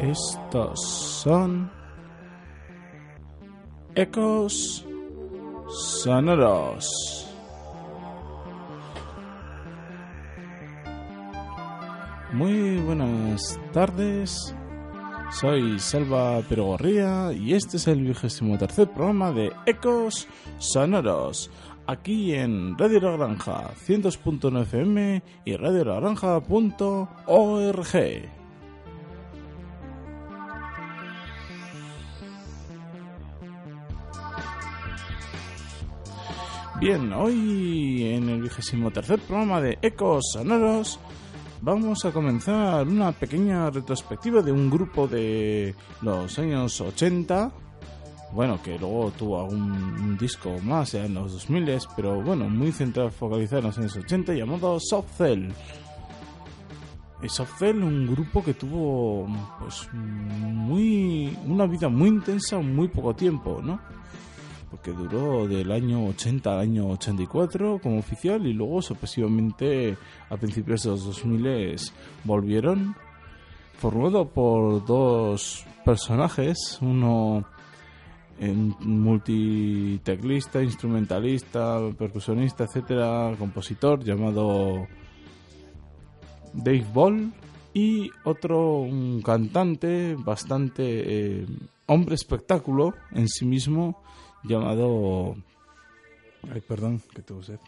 Estos son ecos sonoros. Muy buenas tardes. Soy Salva Perogorría y este es el vigésimo tercer programa de Ecos Sonoros. Aquí en Radio La Granja 100.9 FM y radiolagranja.org. Bien, hoy en el vigésimo tercer programa de Ecos Sonoros vamos a comenzar una pequeña retrospectiva de un grupo de los años 80. Bueno, que luego tuvo un, un disco más en los 2000, pero bueno, muy centrado, focalizado en los años 80, llamado Soft Cell. Y Soft Cell, un grupo que tuvo pues muy una vida muy intensa en muy poco tiempo, ¿no? Porque duró del año 80 al año 84 como oficial y luego sucesivamente a principios de los 2000 volvieron formado por dos personajes, uno multiteclista, instrumentalista, percusionista, etcétera, compositor llamado Dave Ball y otro un cantante bastante eh, hombre espectáculo en sí mismo llamado... Ay, perdón, que tuvo sed.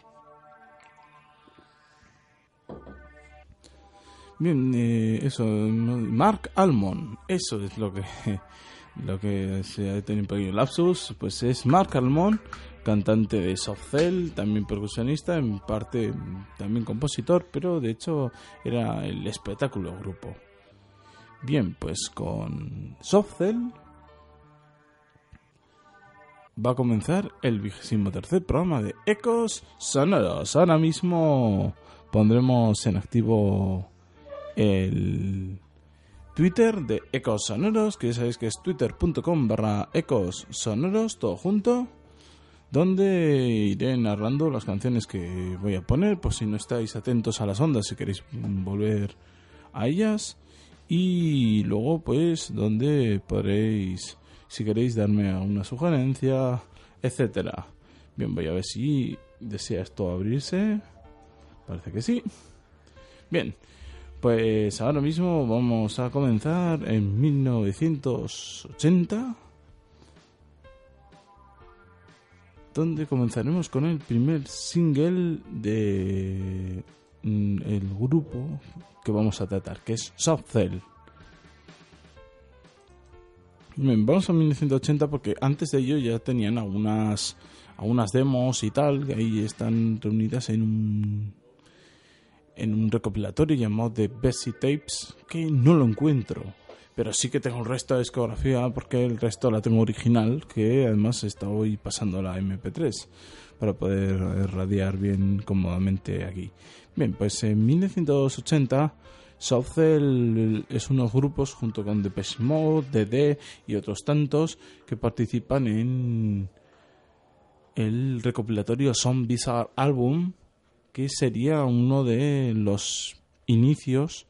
Bien, eh, eso, Mark Almond, eso es lo que lo que se ha tenido un pequeño lapsus, pues es Mark Almond, cantante de Soft Cell, también percusionista, en parte también compositor, pero de hecho era el espectáculo grupo. Bien, pues con Soft Cell va a comenzar el vigésimo tercer programa de Ecos Sonoros. Ahora mismo pondremos en activo el Twitter de Ecos Sonoros, que ya sabéis que es twitter.com barra Ecos Sonoros, todo junto, donde iré narrando las canciones que voy a poner, por si no estáis atentos a las ondas, si queréis volver a ellas. Y luego, pues, donde podréis si queréis darme una sugerencia, etcétera. Bien, voy a ver si desea esto abrirse. Parece que sí. Bien, pues ahora mismo vamos a comenzar en 1980. Donde comenzaremos con el primer single de mm, el grupo que vamos a tratar, que es Soft Cell. Vamos a 1980 porque antes de ello ya tenían algunas, algunas demos y tal, que ahí están reunidas en un, en un recopilatorio llamado The Bessie Tapes, que no lo encuentro. Pero sí que tengo el resto de discografía porque el resto la tengo original, que además está hoy pasando la MP3 para poder radiar bien cómodamente aquí. Bien, pues en 1980 Southcell es unos grupos junto con Depeche Mode, DD y otros tantos que participan en el recopilatorio Bizarre Album, que sería uno de los inicios,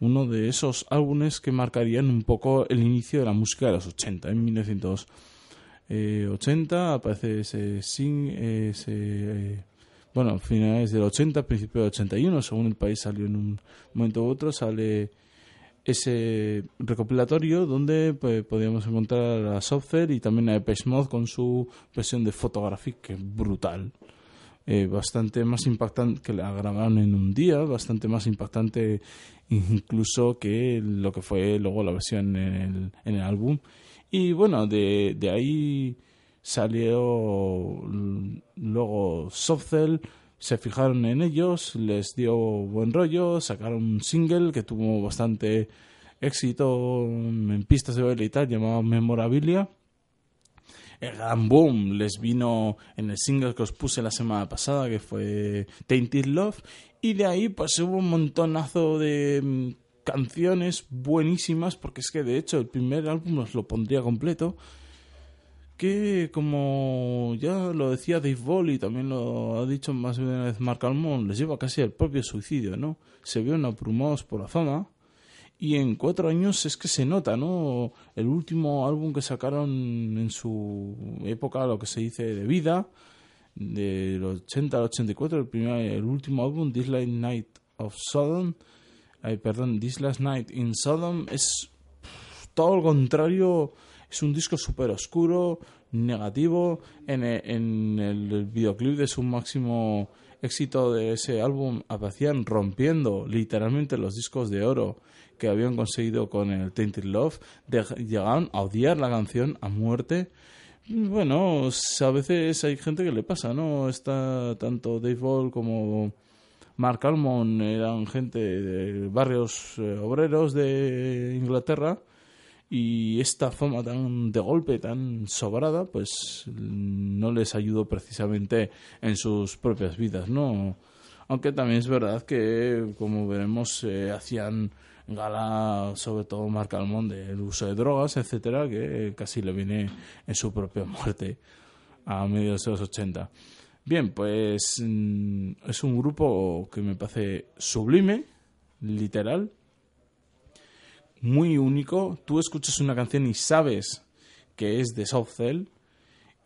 uno de esos álbumes que marcarían un poco el inicio de la música de los 80. En 1980 aparece ese, ese bueno, finales del 80, principios del 81, según el país salió en un momento u otro, sale ese recopilatorio donde pues, podíamos encontrar a Software y también a Depeche Mode con su versión de Photographic, que es brutal. Eh, bastante más impactante, que la grabaron en un día, bastante más impactante incluso que lo que fue luego la versión en el, en el álbum. Y bueno, de, de ahí salió luego Softcell se fijaron en ellos, les dio buen rollo, sacaron un single que tuvo bastante éxito en pistas de baile y tal, llamado Memorabilia. El gran boom les vino en el single que os puse la semana pasada, que fue Tainted Love, y de ahí pues hubo un montonazo de mm, canciones buenísimas, porque es que de hecho el primer álbum os lo pondría completo, que como ya lo decía Dave Ball y también lo ha dicho más de una vez Mark Almond, les lleva casi al propio suicidio, ¿no? Se vieron abrumados por la fama y en cuatro años es que se nota, ¿no? El último álbum que sacaron en su época, lo que se dice de vida, del 80 al 84, el, primer, el último álbum, This Last Night of Sodom, ay, perdón, This Last Night in Sodom, es todo lo contrario es un disco súper oscuro, negativo. En el, en el videoclip de su máximo éxito de ese álbum aparecían rompiendo literalmente los discos de oro que habían conseguido con el Tainted Love. llegaron a odiar la canción a muerte. Bueno, a veces hay gente que le pasa, ¿no? Está tanto Dave Ball como Mark Almond eran gente de barrios eh, obreros de Inglaterra y esta fama tan de golpe, tan sobrada, pues no les ayudó precisamente en sus propias vidas, ¿no? Aunque también es verdad que, como veremos, eh, hacían gala, sobre todo Marc Almond, del uso de drogas, etcétera, que casi le viene en su propia muerte a mediados de los 80. Bien, pues mm, es un grupo que me parece sublime, literal, muy único. Tú escuchas una canción y sabes que es de South Cell.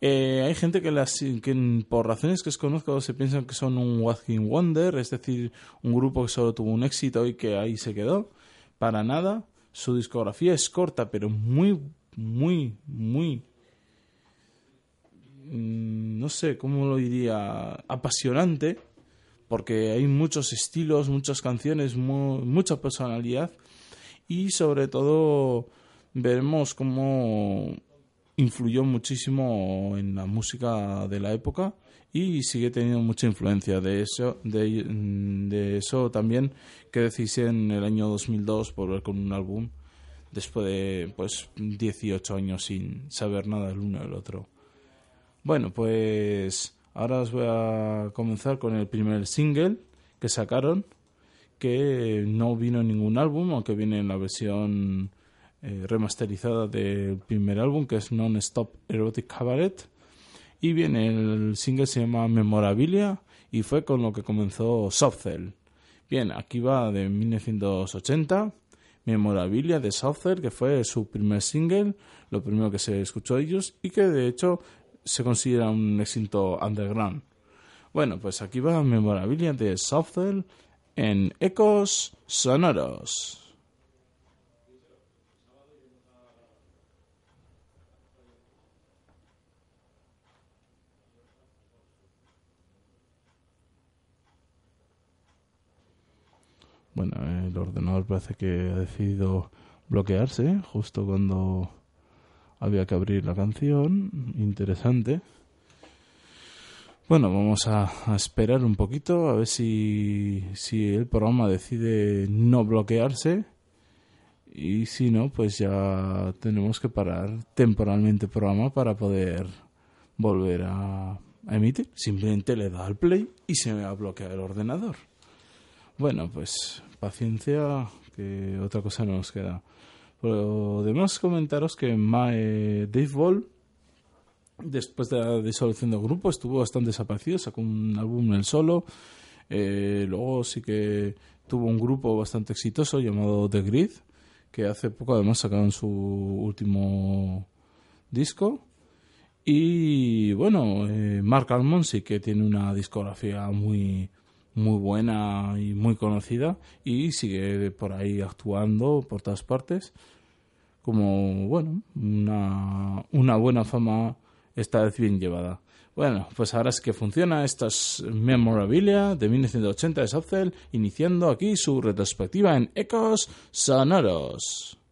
Eh, hay gente que, las, que por razones que desconozco se piensan que son un Walking Wonder, es decir, un grupo que solo tuvo un éxito y que ahí se quedó. Para nada. Su discografía es corta, pero muy, muy, muy... Mm, no sé cómo lo diría. Apasionante. Porque hay muchos estilos, muchas canciones, mucha personalidad y sobre todo veremos cómo influyó muchísimo en la música de la época y sigue teniendo mucha influencia. De eso de, eso también que decís en el año 2002 por ver con un álbum después de pues 18 años sin saber nada del uno del otro bueno pues ahora os voy a comenzar con el primer single que sacaron que no vino ningún álbum, aunque viene en la versión eh, remasterizada del primer álbum, que es Non-Stop Erotic Cabaret. Y viene el single se llama Memorabilia y fue con lo que comenzó Softcell. Bien, aquí va de 1980, Memorabilia de Softcell, que fue su primer single, lo primero que se escuchó ellos y que de hecho se considera un éxito underground. Bueno, pues aquí va Memorabilia de Softcell en Ecos Sonoros. Bueno, el ordenador parece que ha decidido bloquearse justo cuando había que abrir la canción. Interesante. Bueno, vamos a, esperar un poquito a ver si, si el programa decide no bloquearse y si no, pues ya tenemos que parar temporalmente el programa para poder volver a, emitir. Simplemente le da al play y se me va a bloquear el ordenador. Bueno, pues paciencia, que otra cosa no nos queda. Pero además comentaros que Mae Dave Ball Después de la disolución del grupo estuvo bastante desaparecido, sacó un álbum en el solo. Eh, luego sí que tuvo un grupo bastante exitoso llamado The Grid, que hace poco además sacaron su último disco. Y bueno, eh, Mark Almond sí que tiene una discografía muy, muy buena y muy conocida y sigue por ahí actuando por todas partes como bueno una, una buena fama esta vez bien llevada. Bueno, pues ahora es que funciona. Esta es Memorabilia de 1980 de Softcell, iniciando aquí su retrospectiva en Ecos Sonoros.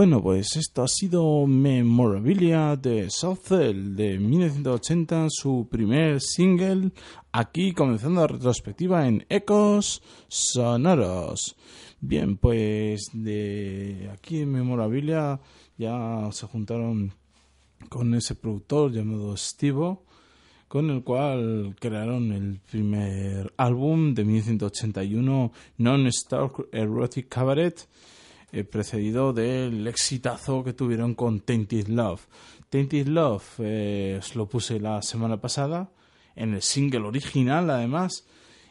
Bueno, pues esto ha sido Memorabilia de Southell de 1980, su primer single, aquí comenzando la retrospectiva en Ecos Sonoros. Bien, pues de aquí en Memorabilia ya se juntaron con ese productor llamado Stivo, con el cual crearon el primer álbum de 1981, Non-Stop Erotic Cabaret, eh, precedido del exitazo que tuvieron con Tainted Love. Tainted Love eh, os lo puse la semana pasada, en el single original además,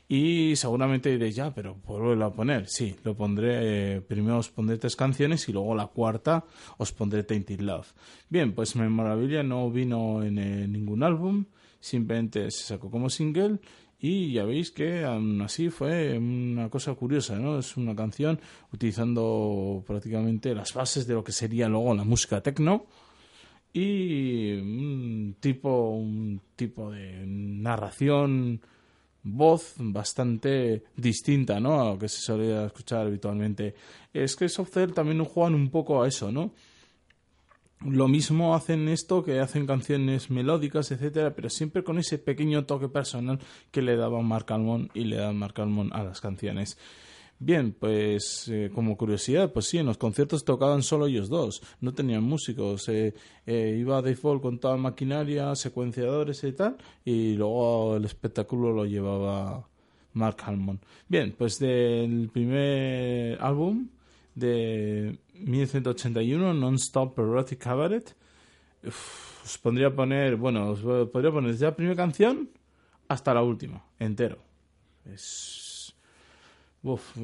y seguramente diréis, ya, pero vuelvo a poner. Sí, lo pondré, eh, primero os pondré tres canciones y luego la cuarta os pondré Tainted Love. Bien, pues Memorabilia no vino en ningún álbum, simplemente se sacó como single y ya veis que aún así fue una cosa curiosa, ¿no? Es una canción utilizando prácticamente las bases de lo que sería luego la música techno y un tipo, un tipo de narración voz bastante distinta, ¿no? A lo que se solía escuchar habitualmente. Es que Softcell también juegan un poco a eso, ¿no? Lo mismo hacen esto que hacen canciones melódicas, etcétera, pero siempre con ese pequeño toque personal que le daba Mark Almond y le da Mark Almond a las canciones. Bien, pues eh, como curiosidad, pues sí, en los conciertos tocaban solo ellos dos, no tenían músicos. Eh, eh, iba Dave Fall con toda maquinaria, secuenciadores y tal, y luego el espectáculo lo llevaba Mark Almond. Bien, pues del primer álbum de 1981, Non-Stop Erotic Cabaret. os pondría poner, bueno, os podría poner desde la primera canción hasta la última, entero. Es,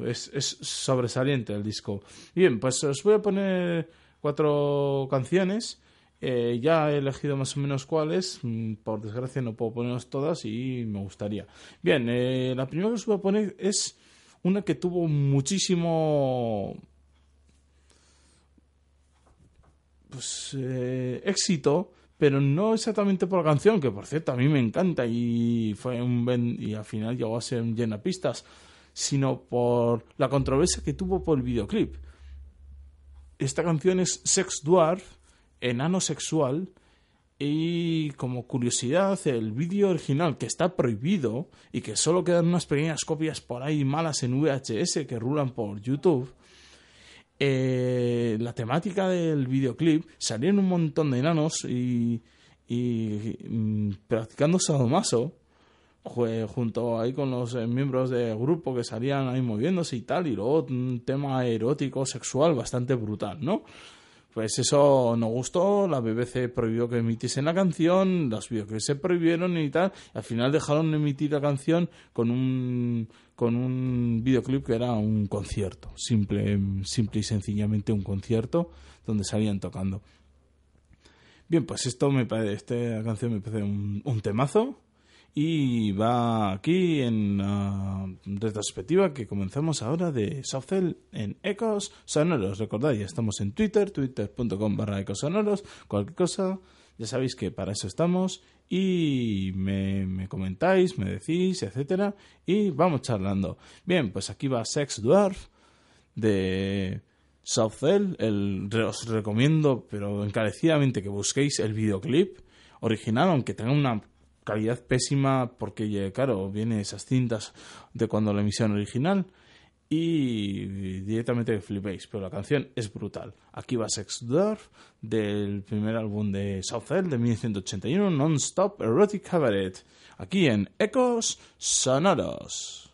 es, es sobresaliente el disco. Bien, pues os voy a poner cuatro canciones. Eh, ya he elegido más o menos cuáles. Mm, por desgracia no puedo ponerlas todas y me gustaría. Bien, eh, la primera que os voy a poner es una que tuvo muchísimo pues, eh, éxito, pero no exactamente por la canción, que por cierto a mí me encanta y fue un y al final llegó a ser un llena pistas, sino por la controversia que tuvo por el videoclip. Esta canción es Sex Dwarf, enano sexual, y como curiosidad, el vídeo original que está prohibido y que solo quedan unas pequeñas copias por ahí malas en VHS que rulan por YouTube, eh, la temática del videoclip salían un montón de enanos y, mm, practicando sadomaso junto ahí con los eh, miembros del grupo que salían ahí moviéndose y tal, y luego un tema erótico, sexual bastante brutal, ¿no? Pues eso no gustó, la BBC prohibió que emitiesen la canción, los videoclips se prohibieron y tal, al final dejaron de emitir la canción con un, con un videoclip que era un concierto, simple, simple y sencillamente un concierto donde salían tocando. Bien, pues esto me esta canción me parece un, un temazo, y va aquí en la retrospectiva que comenzamos ahora de Softcell en Ecos Sonoros. Recordad, ya estamos en Twitter, twitter.com barra Ecos Sonoros. Cualquier cosa, ya sabéis que para eso estamos y me, me, comentáis, me decís, etcétera, y vamos charlando. Bien, pues aquí va Sex Dwarf de Softcell. El, os recomiendo, pero encarecidamente, que busquéis el videoclip original, aunque tenga una calidad pésima porque, claro, viene esas cintas de cuando la emisión original y directamente flipéis, pero la canción es brutal. Aquí va Sex Dwarf del primer álbum de Southell de 1981, Non-Stop Erotic Cabaret, aquí en Ecos Sonoros.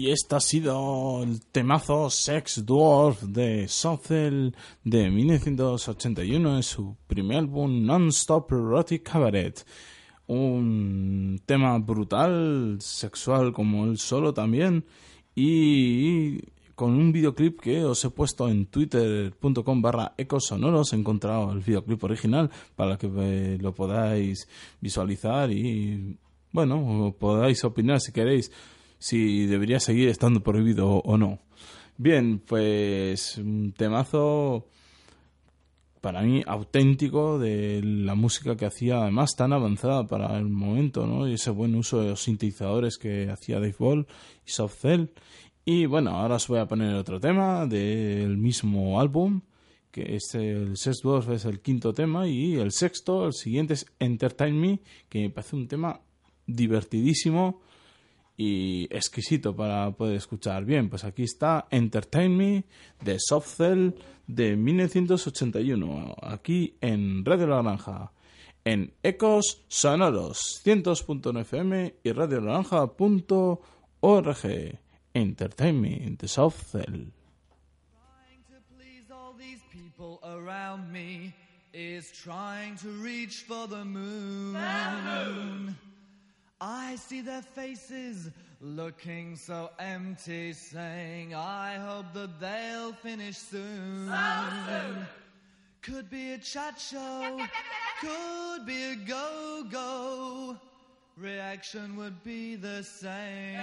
Y este ha sido el temazo Sex Dwarf de Sothel de 1981 en su primer álbum Non-Stop Erotic Cabaret. Un tema brutal, sexual como el solo también y con un videoclip que os he puesto en twitter.com barra ecosonoros he encontrado el videoclip original para que lo podáis visualizar y bueno, podáis opinar si queréis si debería seguir estando prohibido o no. Bien, pues un temazo para mí auténtico de la música que hacía además tan avanzada para el momento, ¿no? Y ese buen uso de los sintetizadores que hacía Dave Ball y Soft Cell. Y bueno, ahora os voy a poner otro tema del mismo álbum, que es el Sex Dwarf es el quinto tema y el sexto, el siguiente es Entertain Me, que me parece un tema divertidísimo y exquisito para poder escuchar. Bien, pues aquí está Entertain Me de Soft Cell de 1981, aquí en Radio La Naranja, en Ecos Sonoros, 100.9 FM y radiolanaranja.org. Entertain Me de Soft Cell. Is trying to reach for the moon. I see their faces looking so empty, saying, I hope that they'll finish soon. Soon, Could be a chat show, could be a go go. Reaction would be the same.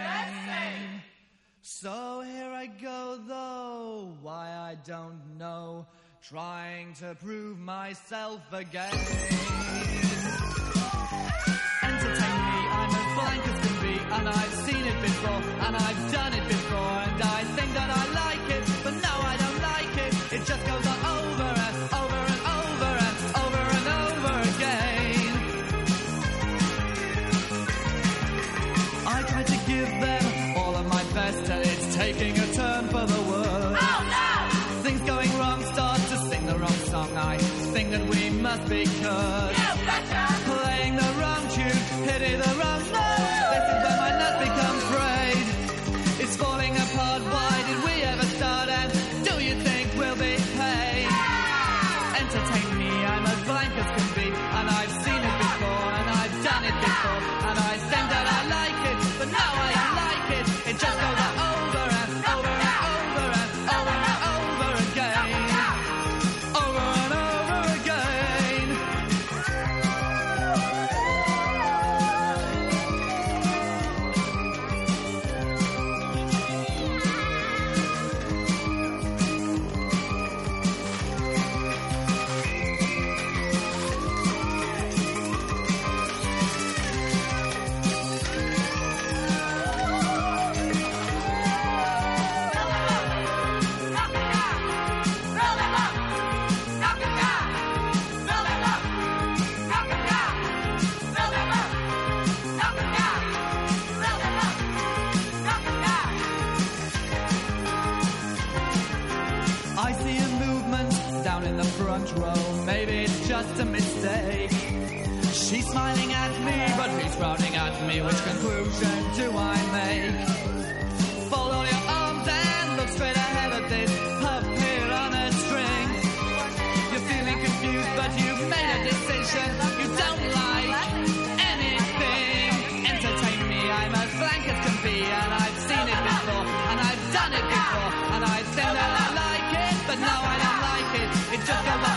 So here I go, though, why I don't know, trying to prove myself again. Entertain me, I'm as blank as can be, and I've seen it before, and I've done it before, and I think that I like Entertain me, I'm as blank as can be, and I've seen it before, and I've done it before, and I think that I like it, but now I don't like it. It just goes on Smiling at me, but he's frowning at me. Which conclusion do I make? All your arms and look straight ahead at this puppet on a string. You're feeling confused, but you've made a decision. You don't like anything. Entertain me, I'm as blank as can be, and I've seen it before, and I've done it before, and I think that I like it, but no, I don't like it. It just goes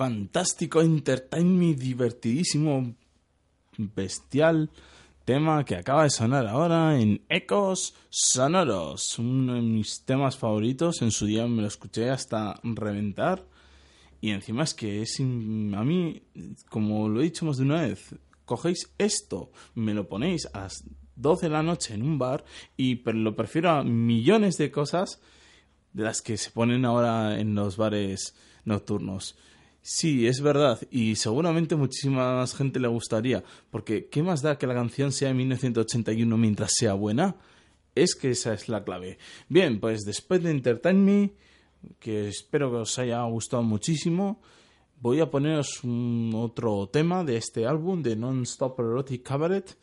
fantástico, entertainment, divertidísimo, bestial tema que acaba de sonar ahora en Ecos Sonoros, uno de mis temas favoritos. En su día me lo escuché hasta reventar. Y encima es que es a mí, como lo he dicho más de una vez, cogéis esto, me lo ponéis a las 12 de la noche en un bar y lo prefiero a millones de cosas de las que se ponen ahora en los bares nocturnos. Sí, es verdad, y seguramente muchísima más gente le gustaría, porque ¿qué más da que la canción sea de 1981 mientras sea buena? Es que esa es la clave. Bien, pues después de Entertain Me, que espero que os haya gustado muchísimo, voy a poneros un otro tema de este álbum de Non-Stop Erotic Cabaret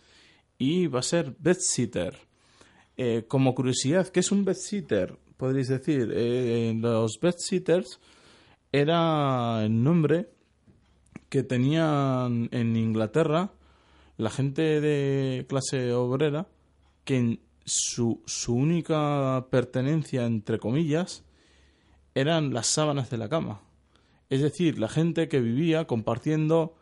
y va a ser Bed Sitter. Eh, como curiosidad, ¿qué es un bedsitter? Podréis decir, eh, los bedsitters era el nombre que tenían en Inglaterra la gente de clase obrera que su, su única pertenencia, entre comillas, eran las sábanas de la cama. Es decir, la gente que vivía compartiendo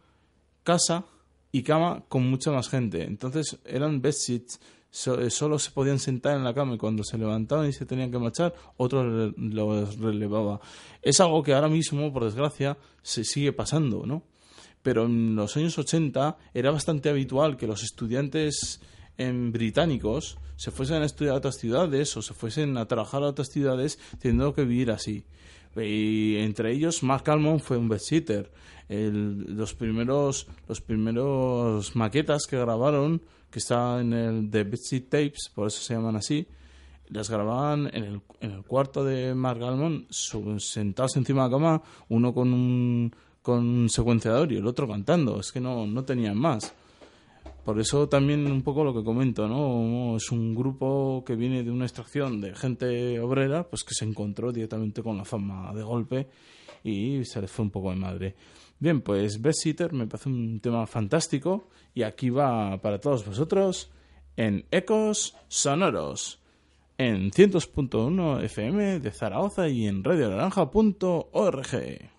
casa y cama con mucha más gente. Entonces eran bedsits, so- eh, solo se podían sentar en la cama y cuando se levantaban y se tenían que marchar, otro los relevaba. Es algo que ahora mismo, por desgracia, se sigue pasando, ¿no? Pero en los años 80 era bastante habitual que los estudiantes em, británicos se fuesen a estudiar a otras ciudades o se fuesen a trabajar a otras ciudades teniendo que vivir así. Y entre ellos, Mark Almond fue un bedsitter. Los primeros los primeros maquetas que grabaron, que está en el The Bedsit Tapes, por eso se llaman así, las grababan en el, en el cuarto de Mark Almond, sentados encima de la cama, uno con un, con un secuenciador y el otro cantando. Es que no, no tenían más. Por eso también un poco lo que comento, ¿no? Es un grupo que viene de una extracción de gente obrera, pues que se encontró directamente con la fama de golpe y se les fue un poco de madre. Bien, pues Best me parece un tema fantástico y aquí va para todos vosotros en Ecos Sonoros en 100.1 FM de Zaragoza y en radionaranja.org.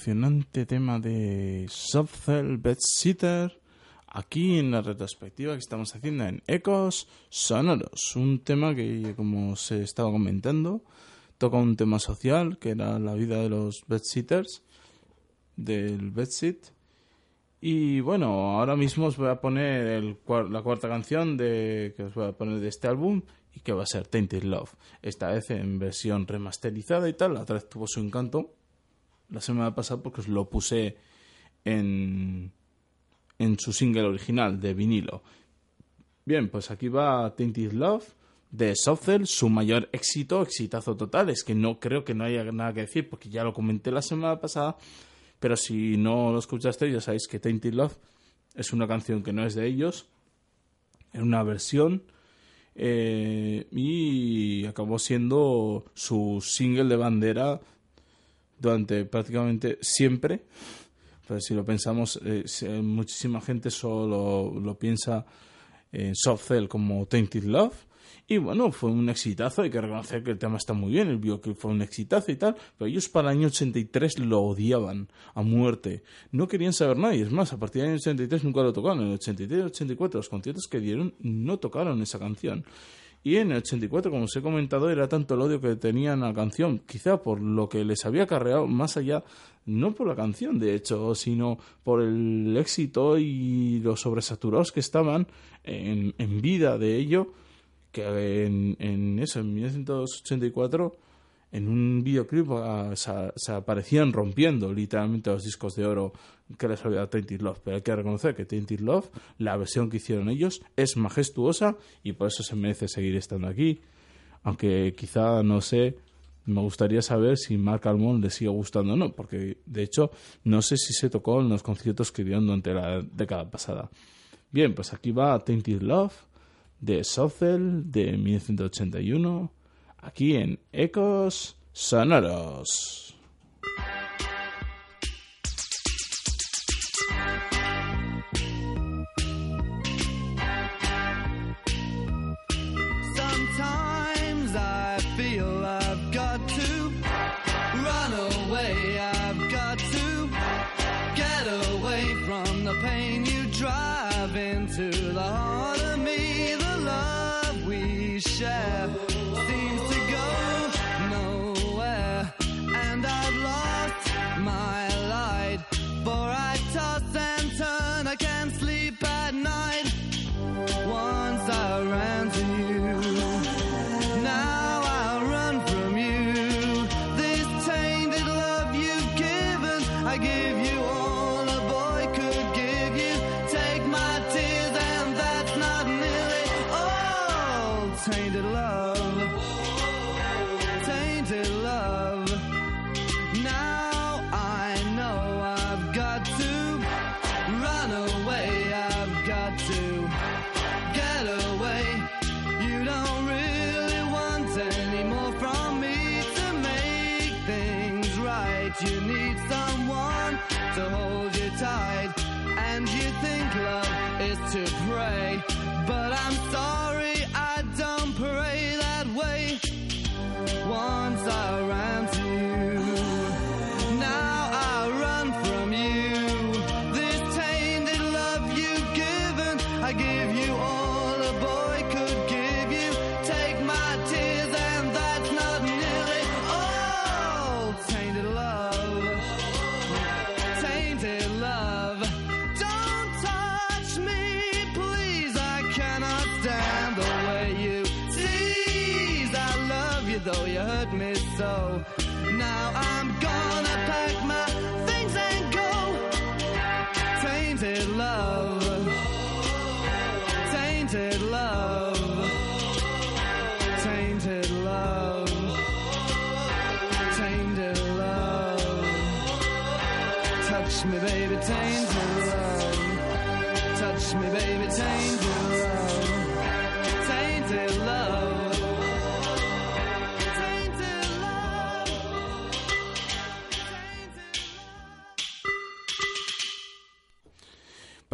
Emocionante tema de Softcell Bedsitter. Aquí en la retrospectiva que estamos haciendo en Ecos Sonoros. Un tema que, como se estaba comentando, toca un tema social que era la vida de los bedsitters del Bedsit. Y bueno, ahora mismo os voy a poner el la cuarta canción de, que os voy a poner de este álbum y que va a ser Tainted Love. Esta vez en versión remasterizada y tal. La otra vez tuvo su encanto la semana pasada porque os lo puse en, en su single original de vinilo. Bien, pues aquí va Tainted Love de Softcell, su mayor éxito, exitazo total. Es que no creo que no haya nada que decir porque ya lo comenté la semana pasada. Pero si no lo escuchaste, ya sabéis que Tainted Love es una canción que no es de ellos, es una versión eh, y acabó siendo su single de bandera durante prácticamente siempre. Pero si lo pensamos, eh, muchísima gente solo lo piensa en Soft Cell como Tainted Love. Y bueno, fue un exitazo, hay que reconocer que el tema está muy bien, el videoclip fue un exitazo y tal, pero ellos para el año 83 lo odiaban a muerte. No querían saber nada, y es más, a partir del año 83 nunca lo tocaron. En el 83 y el 84 los conciertos que dieron no tocaron esa canción. Y en el 84, como os he comentado, era tanto el odio que tenían a la canción, quizá por lo que les había acarreado, más allá, no por la canción, de hecho, sino por el éxito y los sobresaturados que estaban en, vida de ello, que en, en eso, en 1984, en un videoclip ah, se aparecían rompiendo literalmente los discos de oro que les había dado Tainted Love. Pero hay que reconocer que Tainted Love, la versión que hicieron ellos, es majestuosa y por eso se merece seguir estando aquí. Aunque quizá, no sé, me gustaría saber si Mark Almond le sigue gustando o no, porque de hecho no sé si se tocó en los conciertos que dieron durante la década pasada. Bien, pues aquí va Tainted Love de Sothel de 1981, aquí en Ecos Sonoros.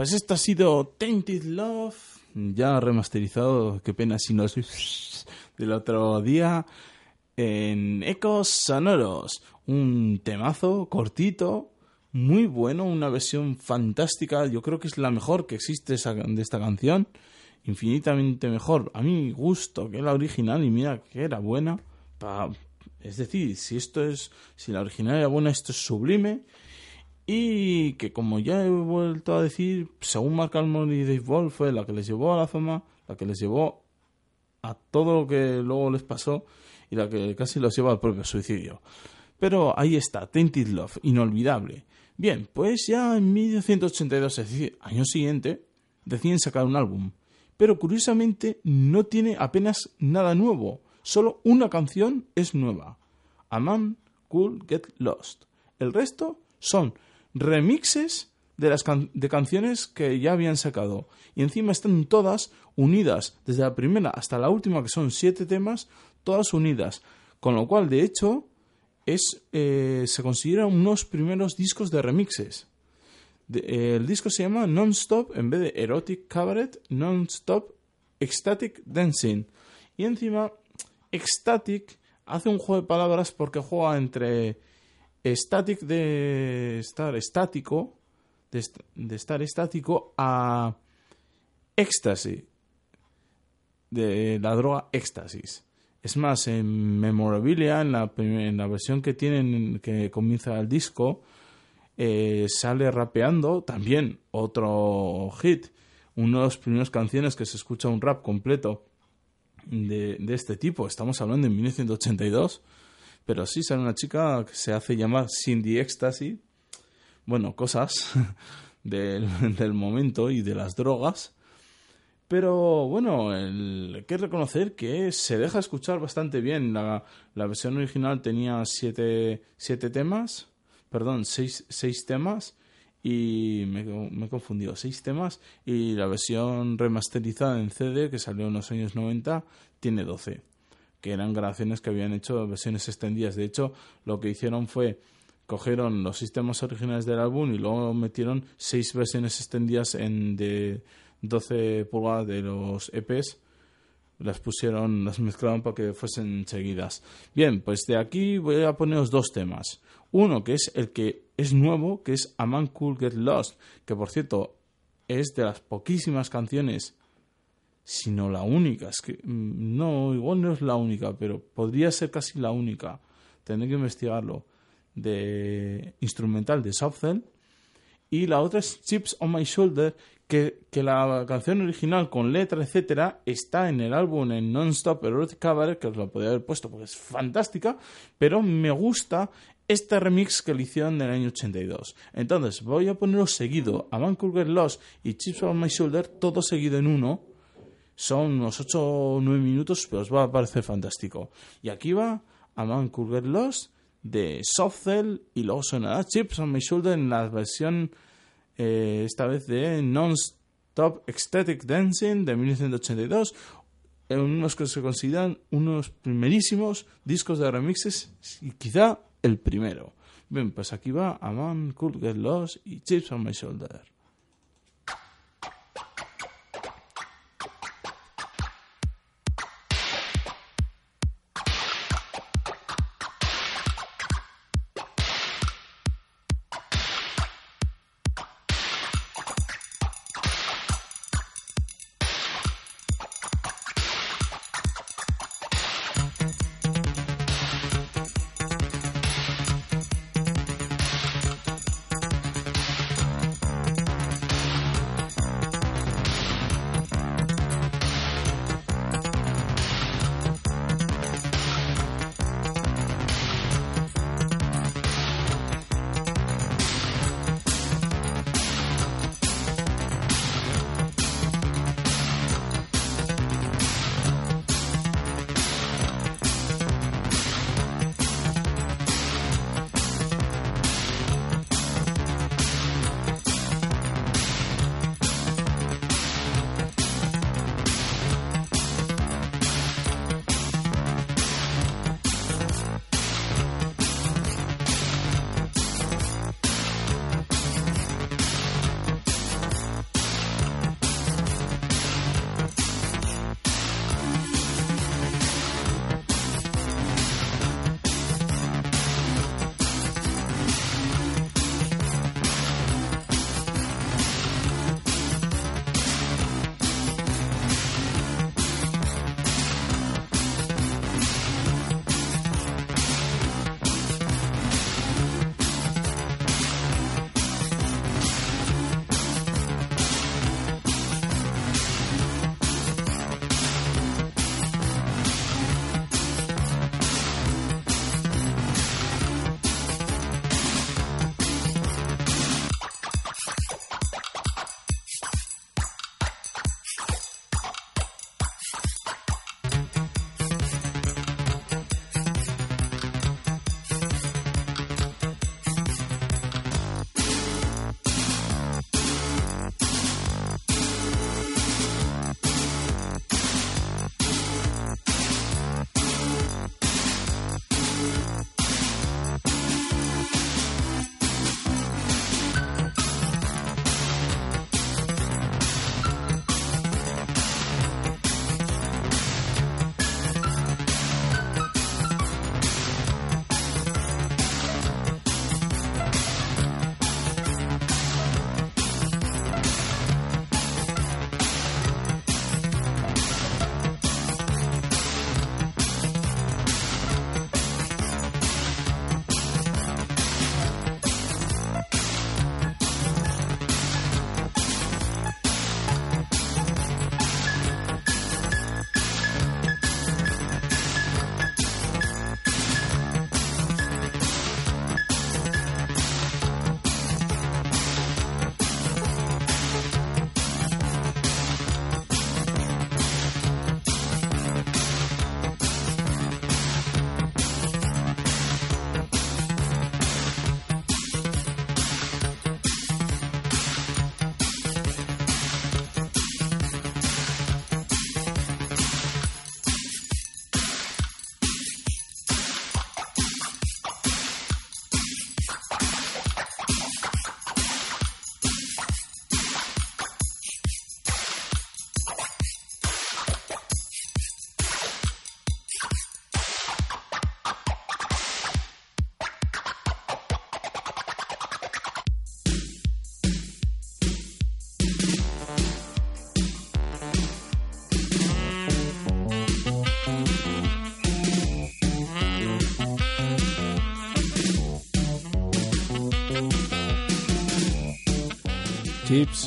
Pues esto ha sido Tainted Love, ya remasterizado, qué pena si no es del otro día, en Ecos Sonoros. Un temazo cortito, muy bueno, una versión fantástica, yo creo que es la mejor que existe de esta canción, infinitamente mejor, a mi gusto, que la original, y mira que era buena. pa- es decir, si esto es, si la original era buena, esto es sublime. Y que como ya he vuelto a decir, según Mark Almond y Dave Ball fue la que les llevó a la fama, la que les llevó a todo lo que luego les pasó y la que casi los lleva al propio suicidio. Pero ahí está, Tainted Love, inolvidable. Bien, pues ya en 1982, es decir, año siguiente, deciden sacar un álbum. Pero curiosamente no tiene apenas nada nuevo, solo una canción es nueva. A Man Could Get Lost. El resto son remixes de las can- de canciones que ya habían sacado. Y encima están todas unidas, desde la primera hasta la última, que son siete temas, todas unidas. Con lo cual, de hecho, es, eh, se consideran unos primeros discos de remixes. Eh, el disco se llama Non-Stop, en vez de Erotic Cabaret, Non-Stop Ecstatic Dancing. Y encima, Ecstatic hace un juego de palabras porque juega entre static de estar estático, de, est- de estar estático, a éxtasis, de la droga éxtasis. Es más, en Memorabilia, en la, en la versión que tienen, que comienza el disco, eh, sale rapeando, también otro hit, uno de los primeros canciones que se escucha un rap completo de, de este tipo. Estamos hablando en 1982, pero sí sale una chica que se hace llamar Cindy Ecstasy. Bueno, cosas del, del momento y de las drogas. Pero bueno, el- hay que reconocer que se deja escuchar bastante bien. La, la versión original tenía siete, siete temas, perdón, seis, seis temas y me, me he confundido, seis temas y la versión remasterizada en CD que salió en los años 90 tiene 12, que eran grabaciones que habían hecho versiones extendidas. De hecho, lo que hicieron fue cogieron los sistemas originales del álbum y luego metieron seis versiones extendidas en de 12 pulgadas de los EPs las pusieron, las mezclaron para que fuesen seguidas. Bien, pues de aquí voy a poneros dos temas. Uno que es el que es nuevo, que es A Man Could Get Lost, que por cierto es de las poquísimas canciones, si no la única. Es que mm, no, igual no es la única, pero podría ser casi la única. Tendré que investigarlo. De instrumental de Softcell y la otra es Chips on My Shoulder, que, que la canción original con letra, etcétera, está en el álbum en Non-Stop Erotic Cabaret, que os lo podría haber puesto porque es fantástica, pero me gusta este remix que le hicieron en el año 82. Entonces, voy a ponerlo seguido, a Get Lost y Chips on My Shoulder, todo seguido en uno. Son unos 8 o 9 minutos, pero os va a parecer fantástico. Y aquí va A Man Could Get Lost de Softcell y luego sonará Chips on My Shoulder en la versión eh, esta vez de Non-Stop Ecstatic Dancing de 1982 en unos que se consideran unos primerísimos discos de remixes y quizá el primero. Bien, pues aquí va A Could Get Lost y Chips on My Shoulder.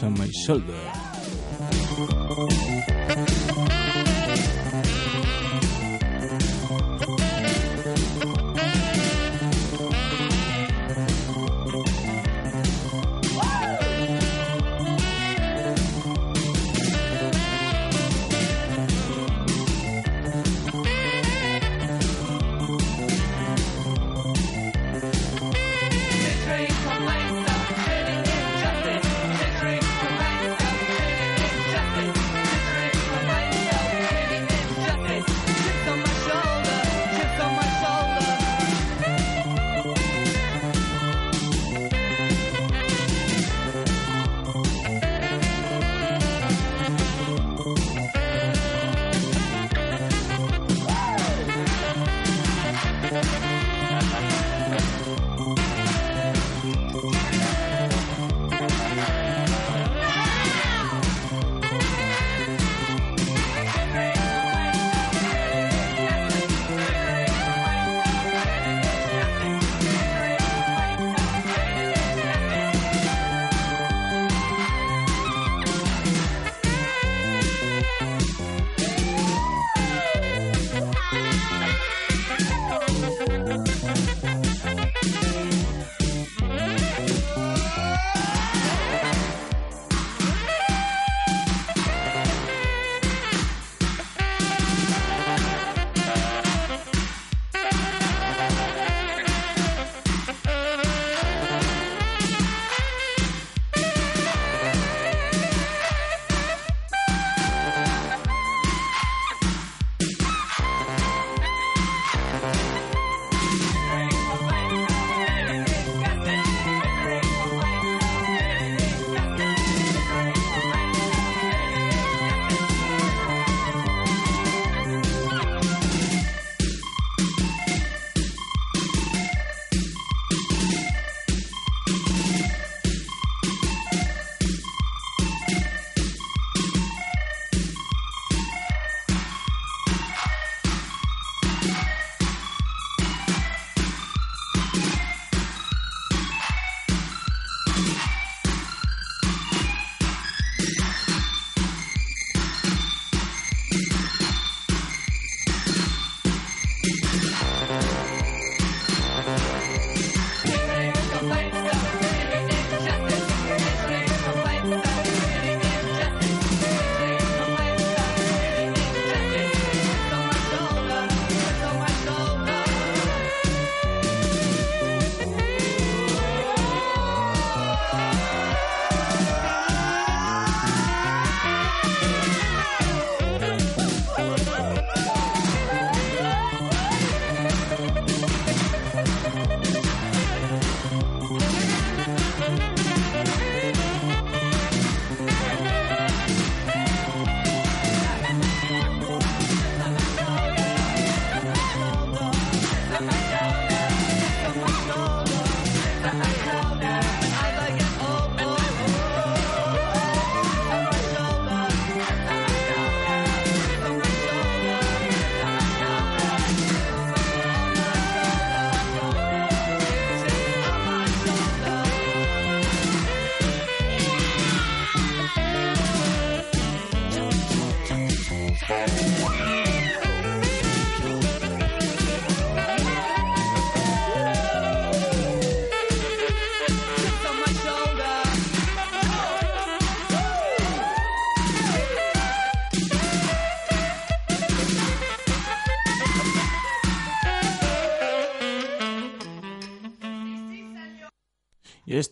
On My Shoulder.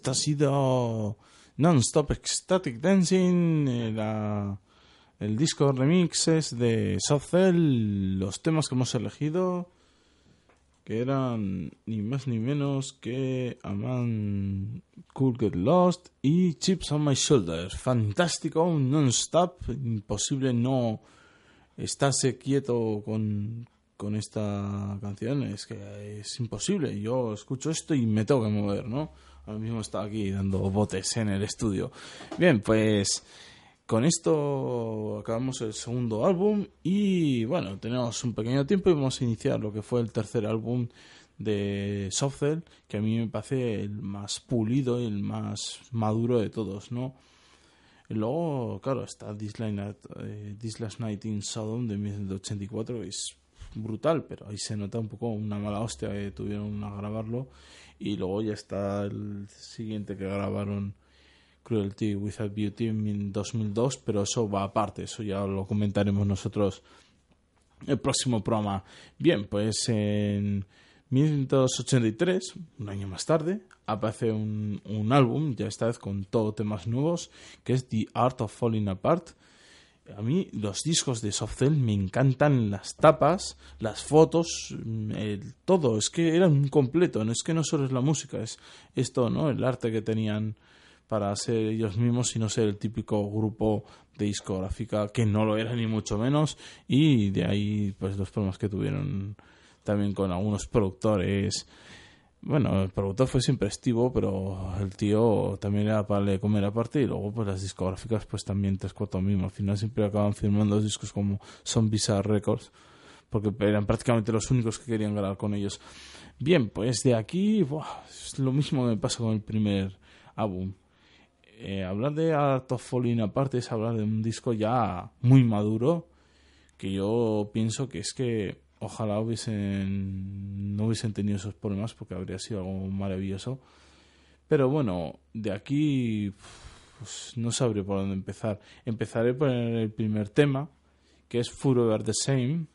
Ha sido Non-Stop Ecstatic Dancing, eh, la- el disco remixes de Soft Cell, los temas que hemos elegido, que eran ni más ni menos que A Man Could Get Lost y Chips on My Shoulders. Fantástico, non-stop, imposible no estarse quieto con, con esta canción, es que es imposible. Yo escucho esto y me tengo que mover, ¿no? Ahora mismo está aquí dando botes en el estudio. Bien, pues con esto acabamos el segundo álbum y bueno, tenemos un pequeño tiempo y vamos a iniciar lo que fue el tercer álbum de Softcell, que a mí me parece el más pulido y el más maduro de todos, ¿no? Y luego, claro, está This, Night, eh, This Last Night in Sodom de 1984, que es brutal, pero ahí se nota un poco una mala hostia que tuvieron a grabarlo. Y luego ya está el siguiente que grabaron, Cruelty Without Beauty, en 2002, pero eso va aparte, eso ya lo comentaremos nosotros el próximo programa. Bien, pues en 1983, un año más tarde, aparece un, un álbum, ya esta vez con todo temas nuevos, que es The Art of Falling Apart. A mí los discos de Softcell me encantan las tapas, las fotos, mm, el, todo. Es que eran un completo. No es que no solo es la música, es esto, ¿no? El arte que tenían para ser ellos mismos y no ser el típico grupo de discográfica que no lo era ni mucho menos y de ahí pues los problemas que tuvieron también con algunos productores bueno, el productor fue siempre estivo, pero el tío también era para comer aparte y luego pues las discográficas pues también tres cuatro mismo. Al final siempre acaban firmando discos como Son Bizarre Records porque eran prácticamente los únicos que querían grabar con ellos. Bien, pues de aquí buah, es lo mismo que me pasa con el primer álbum. Eh, hablar de Art of Falling aparte es hablar de un disco ya muy maduro que yo pienso que es que ojalá hubiesen no hubiesen tenido esos problemas porque habría sido algo maravilloso. Pero bueno de aquí pues, no sabré por dónde empezar. Empezaré por el primer tema que es Forever the Same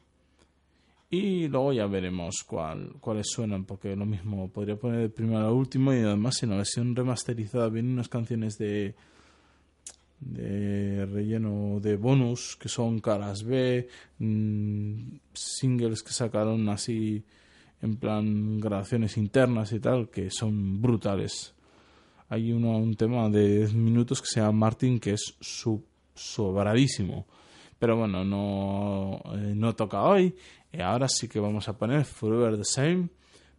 y luego ya veremos cuál, cuáles suenan porque lo mismo podría poner el primero al último y además en la versión remasterizada vienen unas canciones de de relleno de bonus que son caras B, mmm, singles que sacaron así en plan grabaciones internas y tal que son brutales. Hay uno, un tema de 10 minutos que se llama Martin que es sobradísimo. Pero bueno, no, eh, no toca hoy. Y ahora sí que vamos a poner Forever the Same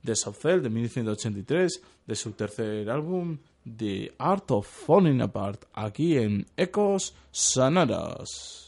de Softcell de 1983, de su tercer álbum, The Art of Falling Apart, aquí en Ecos Sonoros.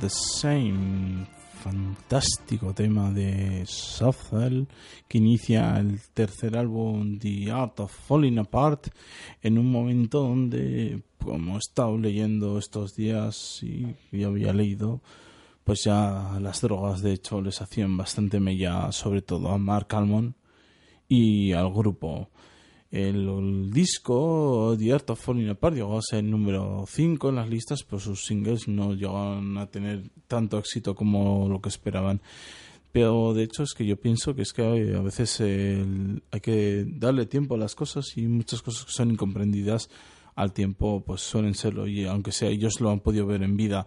The Same. Fantástico tema de Softcell que inicia el tercer álbum The Art of Falling Apart en un momento donde, como he estado leyendo estos días y, y había leído, pues ya las drogas de hecho les hacían bastante mella, sobre todo a Mark Almond y al grupo. El, disco The Art of Falling Apart llegó a ser número 5 en las listas, pero sus singles no llegaron a tener tanto éxito como lo que esperaban. Pero de hecho es que yo pienso que es que a veces hay que darle tiempo a las cosas y muchas cosas que son incomprendidas al tiempo pues suelen serlo y aunque sea ellos lo han podido ver en vida.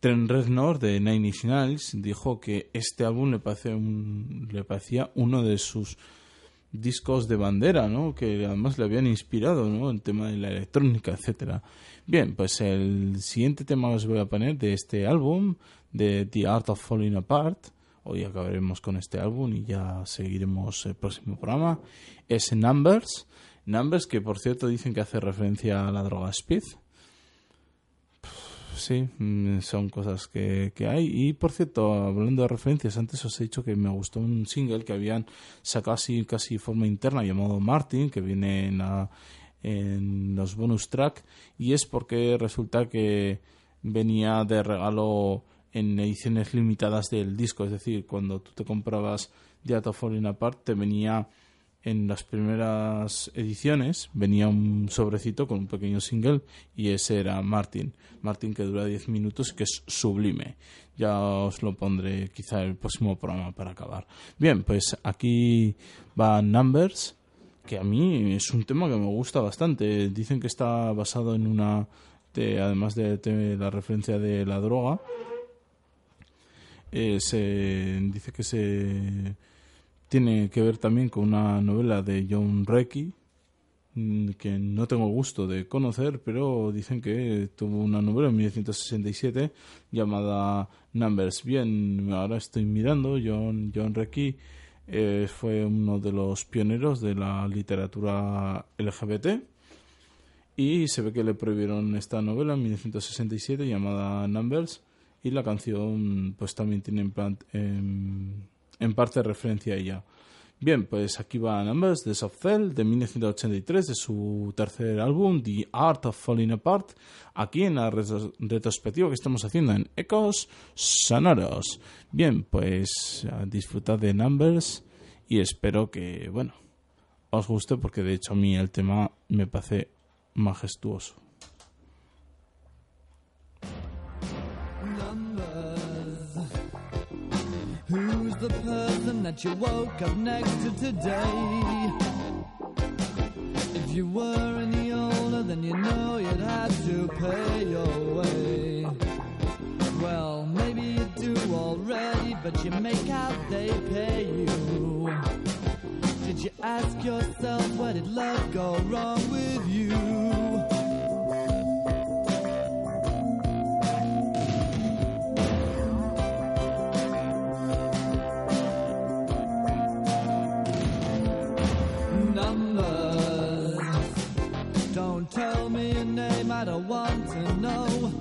Trent Reznor de Nine Inch Nails dijo que este álbum le, parece un- le parecía uno de sus discos de bandera, ¿no? Que además le habían inspirado, ¿no? El tema de la electrónica, etcétera. Bien, pues el siguiente tema que os voy a poner de este álbum, de The Art of Falling Apart, hoy acabaremos con este álbum y ya seguiremos el próximo programa, es Numbers. Numbers, que por cierto dicen que hace referencia a la droga Speed. Sí, mm, son cosas que, que hay. Y por cierto, hablando de referencias, antes os he dicho que me gustó un single que habían sacado así casi forma interna llamado Martin, que viene en, los bonus track. Y es porque resulta que venía de regalo en ediciones limitadas del disco. Es decir, cuando tú te comprabas The of Falling Apart, te venía en las primeras ediciones venía un sobrecito con un pequeño single y ese era Martin. Martin que dura 10 minutos que es sublime. Ya os lo pondré quizá el próximo programa para acabar. Bien, pues aquí va Numbers, que a mí es un tema que me gusta bastante. Dicen que está basado en una, de- además de, de la referencia de la droga, eh, se dice que se tiene que ver también con una novela de John Recky mm, que no tengo gusto de conocer, pero dicen que tuvo una novela en 1967 llamada Numbers. Bien, ahora estoy mirando, John, John Recky eh, fue uno de los pioneros de la literatura LGBT y se ve que le prohibieron esta novela en 1967 llamada Numbers y la canción pues también tiene en, plan- en- en parte referencia a ella. Bien, pues aquí va Numbers de Soft Cell de 1983 de su tercer álbum The Art of Falling Apart aquí en la retro- retrospectiva que estamos haciendo en Ecos Sonoros. Bien, pues disfrutad de Numbers y espero que, bueno, os guste porque de hecho a mí el tema me parece majestuoso. The person that you woke up next to today? If you were any older, then you know you'd have to pay your way. Well, maybe you do already, but you make out they pay you. Did you ask yourself where did love go wrong with you? Name, I want to know.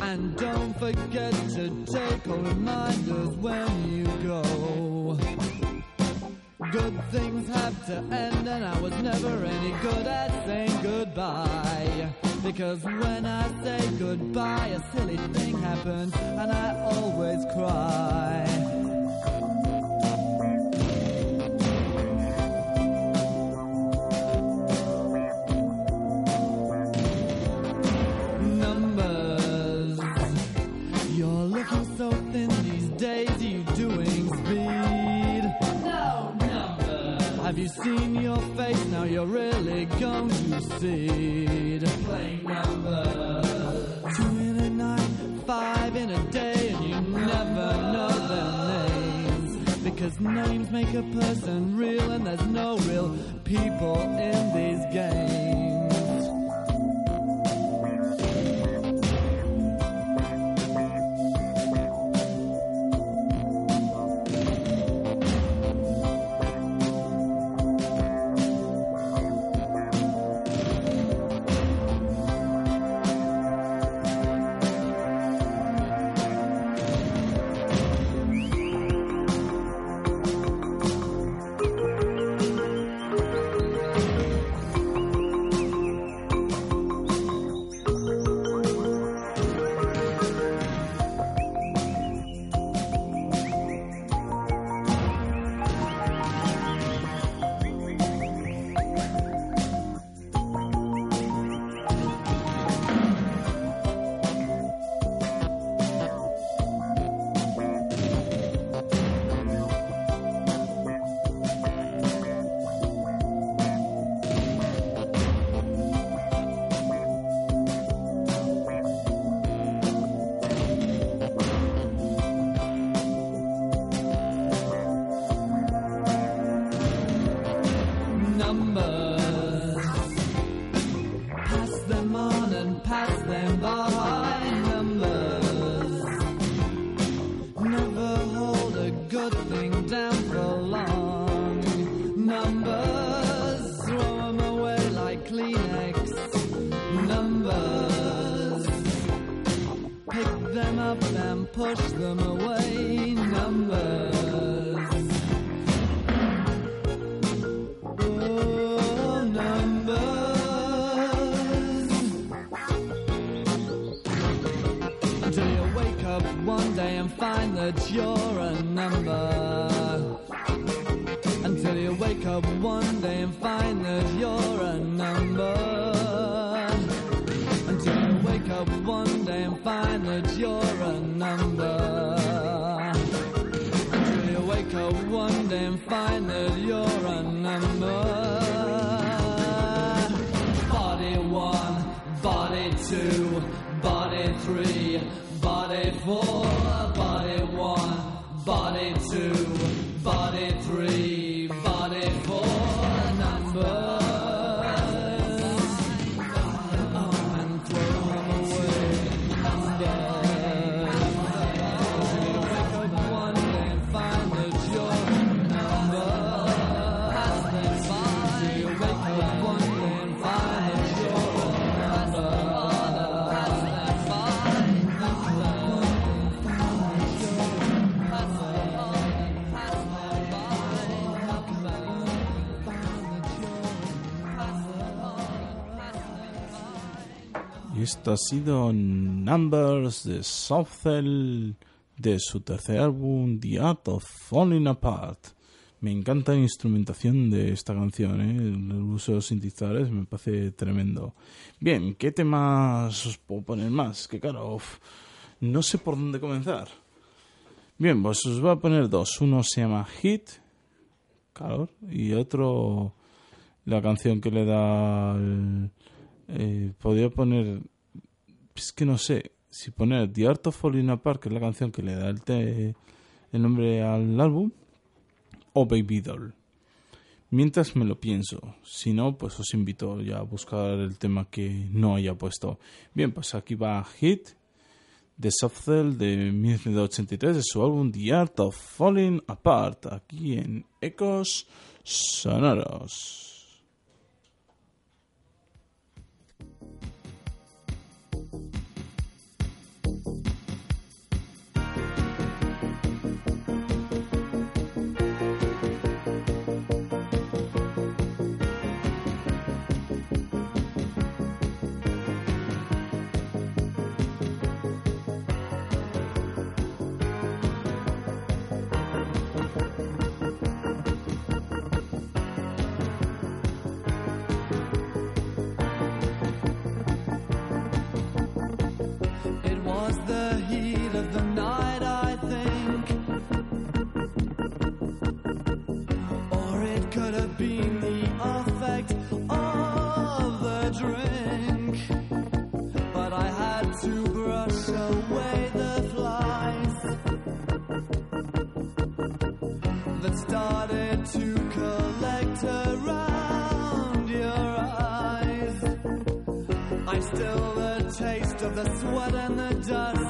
And don't forget to take all reminders when you go. Good things have to end, and I was never any good at saying goodbye. Because when I say goodbye, a silly thing happens, and I always cry. Have seen your face? Now you're really going to see. Playing numbers. Two in a night, five in a day, and you never know their names. Because names make a person real, and there's no real people in these games. That you're a number. Until you wake up one day and find that you're a number. Until you wake up one day and find that you're a number. Until you wake up one day and find that you're a number. Body one, body two, body three, body four, to esto ha sido Numbers de Southell de su tercer álbum The Art of Falling Apart. Me encanta la instrumentación de esta canción, ¿eh? el uso de los sintetizadores me parece tremendo. Bien, ¿qué temas os puedo poner más? Que claro, no sé por dónde comenzar. Bien, pues os voy a poner dos. Uno se llama Hit, calor, y otro la canción que le da el, eh, podría poner es que no sé si poner The Art of Falling Apart que es la canción que le da el, te- el nombre al álbum o Baby Doll. Mientras me lo pienso si no pues os invito ya a buscar el tema que no haya puesto. Bien pues aquí va Hit de Softcell de 1983 de su álbum The Art of Falling Apart aquí en Ecos Sonoros of the sweat and the dust.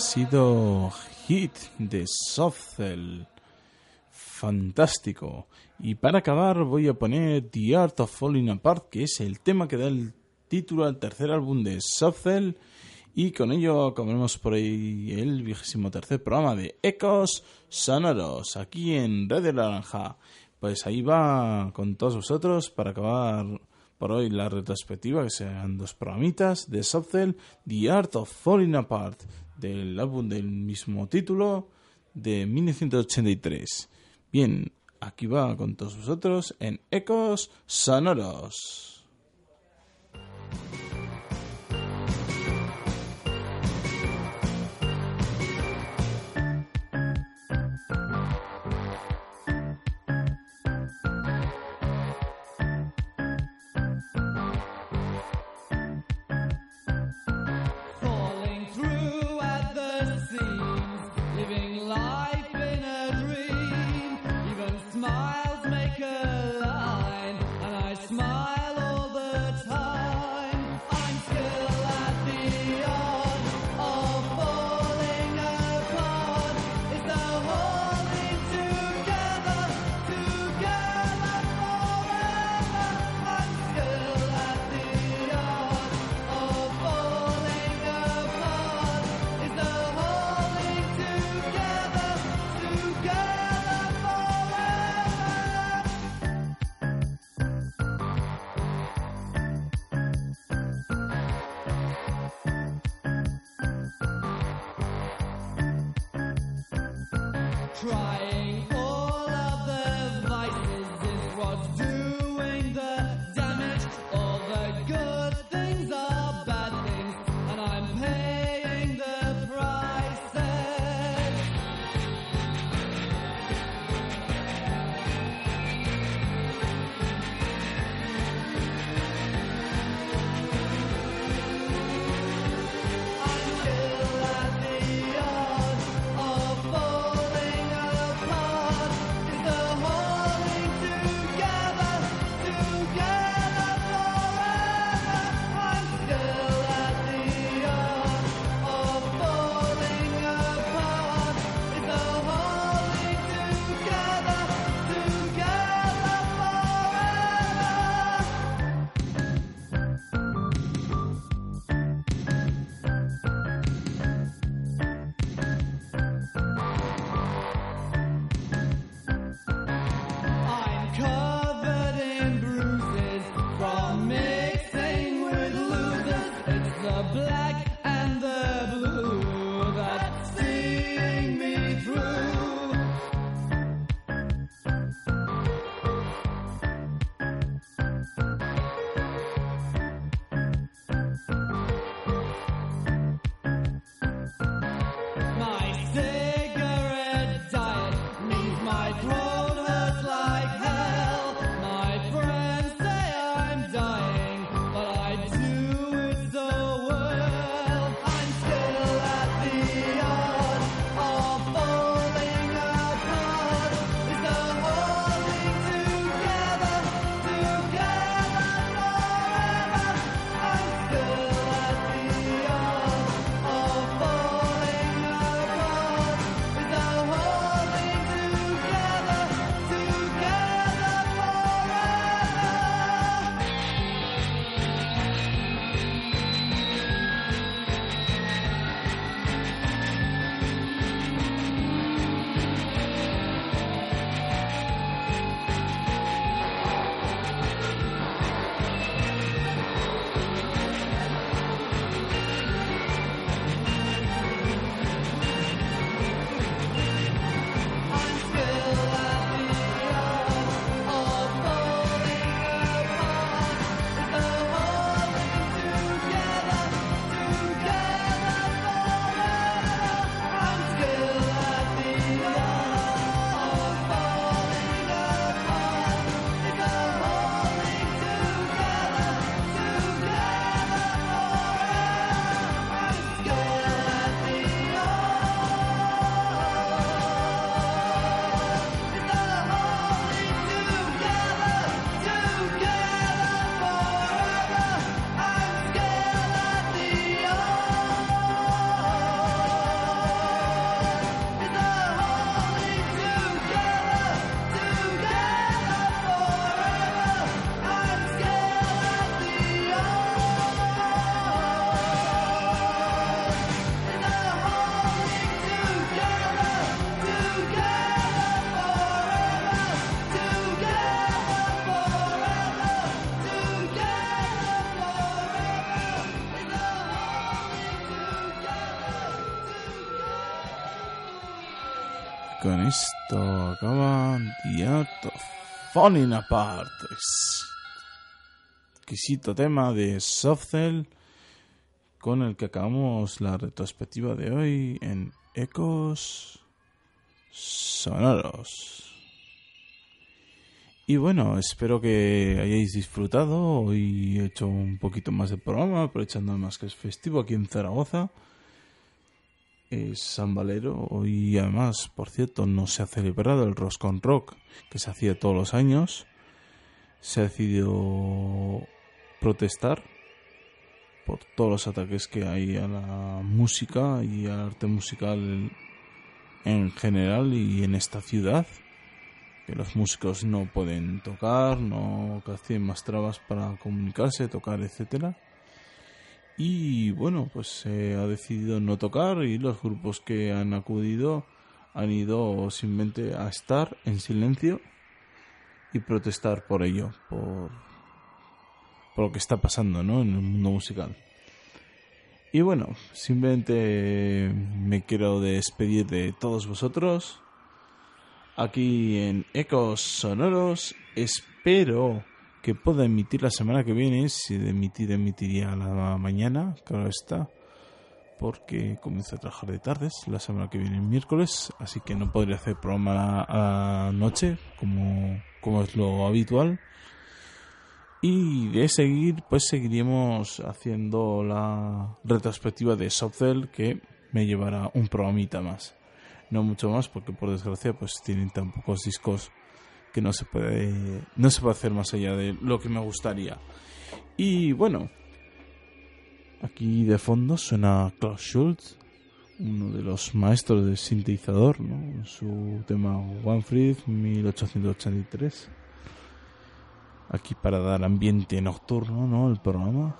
Ha sido Hit de Softcell. Fantástico. Y para acabar voy a poner The Art of Falling Apart, que es el tema que da el título al tercer álbum de Softcell. Y con ello acabaremos por ahí el vigésimo tercer programa de Ecos Sonoros, aquí en Red de Naranja. Pues ahí va con todos vosotros para acabar por hoy la retrospectiva, que serán dos programitas de Softcell, The Art of Falling Apart, del álbum del mismo título de 1983. Bien, aquí va con todos vosotros en Ecos Sonoros. Esto acaba The Art of Falling Apart. Exquisito tema de Softcell con el que acabamos la retrospectiva de hoy en Ecos Sonoros. Y bueno, espero que hayáis disfrutado. y he hecho un poquito más de programa, aprovechando más que es festivo aquí en Zaragoza. Es San Valero y además, por cierto, no se ha celebrado el Roscon Rock que se hacía todos los años. Se ha decidido protestar por todos los ataques que hay a la música y al arte musical en general y en esta ciudad que los músicos no pueden tocar, no que hacen más trabas para comunicarse, tocar, etcétera. Y bueno, pues se ha decidido no tocar y los grupos que han acudido han ido simplemente a estar en silencio y protestar por ello, por, por lo que está pasando ¿no? en el mundo musical. Y bueno, simplemente me quiero despedir de todos vosotros aquí en Ecos Sonoros. Espero que pueda emitir la semana que viene. Si de emitir, emitiría la mañana, claro está. Porque comienzo a trabajar de tardes la semana que viene, miércoles. Así que no podría hacer programa a noche, como, como es lo habitual. Y de seguir, pues seguiríamos haciendo la retrospectiva de Softcell que me llevará un programita más no mucho más porque por desgracia pues tienen tan pocos discos que no se puede no se puede hacer más allá de lo que me gustaría y bueno aquí de fondo suena Klaus Schultz uno de los maestros del sintetizador ¿no? su tema One 1883 aquí para dar ambiente nocturno no el programa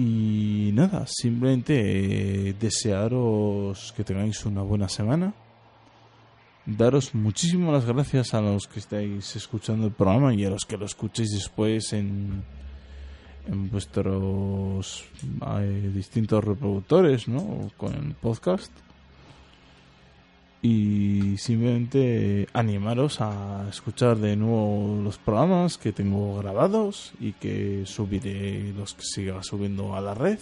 y nada, simplemente eh, desearos que tengáis una buena semana. Daros muchísimas gracias a los que estáis escuchando el programa y a los que lo escuchéis después en, en vuestros eh, distintos reproductores, ¿no? Con el podcast y simplemente animaros a escuchar de nuevo los programas que tengo grabados y que subiré los que siga subiendo a la red.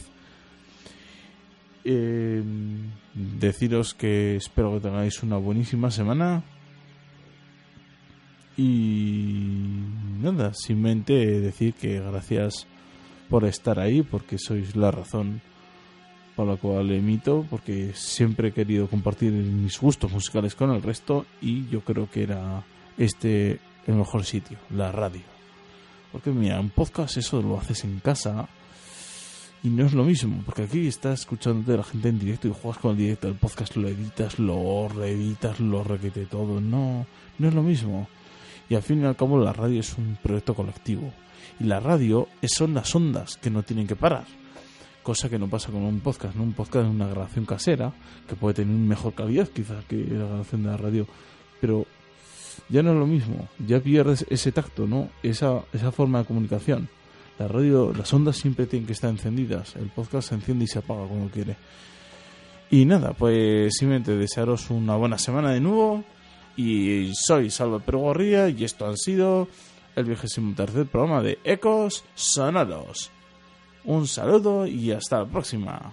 Em, deciros que espero que tengáis una buenísima semana y nada, simplemente decir que gracias por estar ahí porque sois la razón por la cual emito, porque siempre he querido compartir mis gustos musicales con el resto y yo creo que era este el mejor sitio, la radio. Porque mira, un podcast eso lo haces en casa y no es lo mismo, porque aquí estás escuchando de la gente en directo y juegas con el directo, el podcast lo editas, lo reeditas, lo requete todo, no, no es lo mismo. Y al fin y al cabo la radio es un proyecto colectivo. Y la radio son las ondas que no tienen que parar cosa que no pasa con un podcast, ¿no? Un podcast es una grabación casera, que puede tener mejor calidad quizás que la grabación de la radio, pero ya no es lo mismo, ya pierdes ese tacto, ¿no? Esa, esa forma de comunicación. La radio, las ondas siempre tienen que estar encendidas, el podcast se enciende y se apaga cuando quiere. Y nada, pues simplemente desearos una buena semana de nuevo. Y soy Salva Perugorría y esto ha sido el vigésimo tercer programa de Ecos Sonoros. Un saludo y hasta la próxima.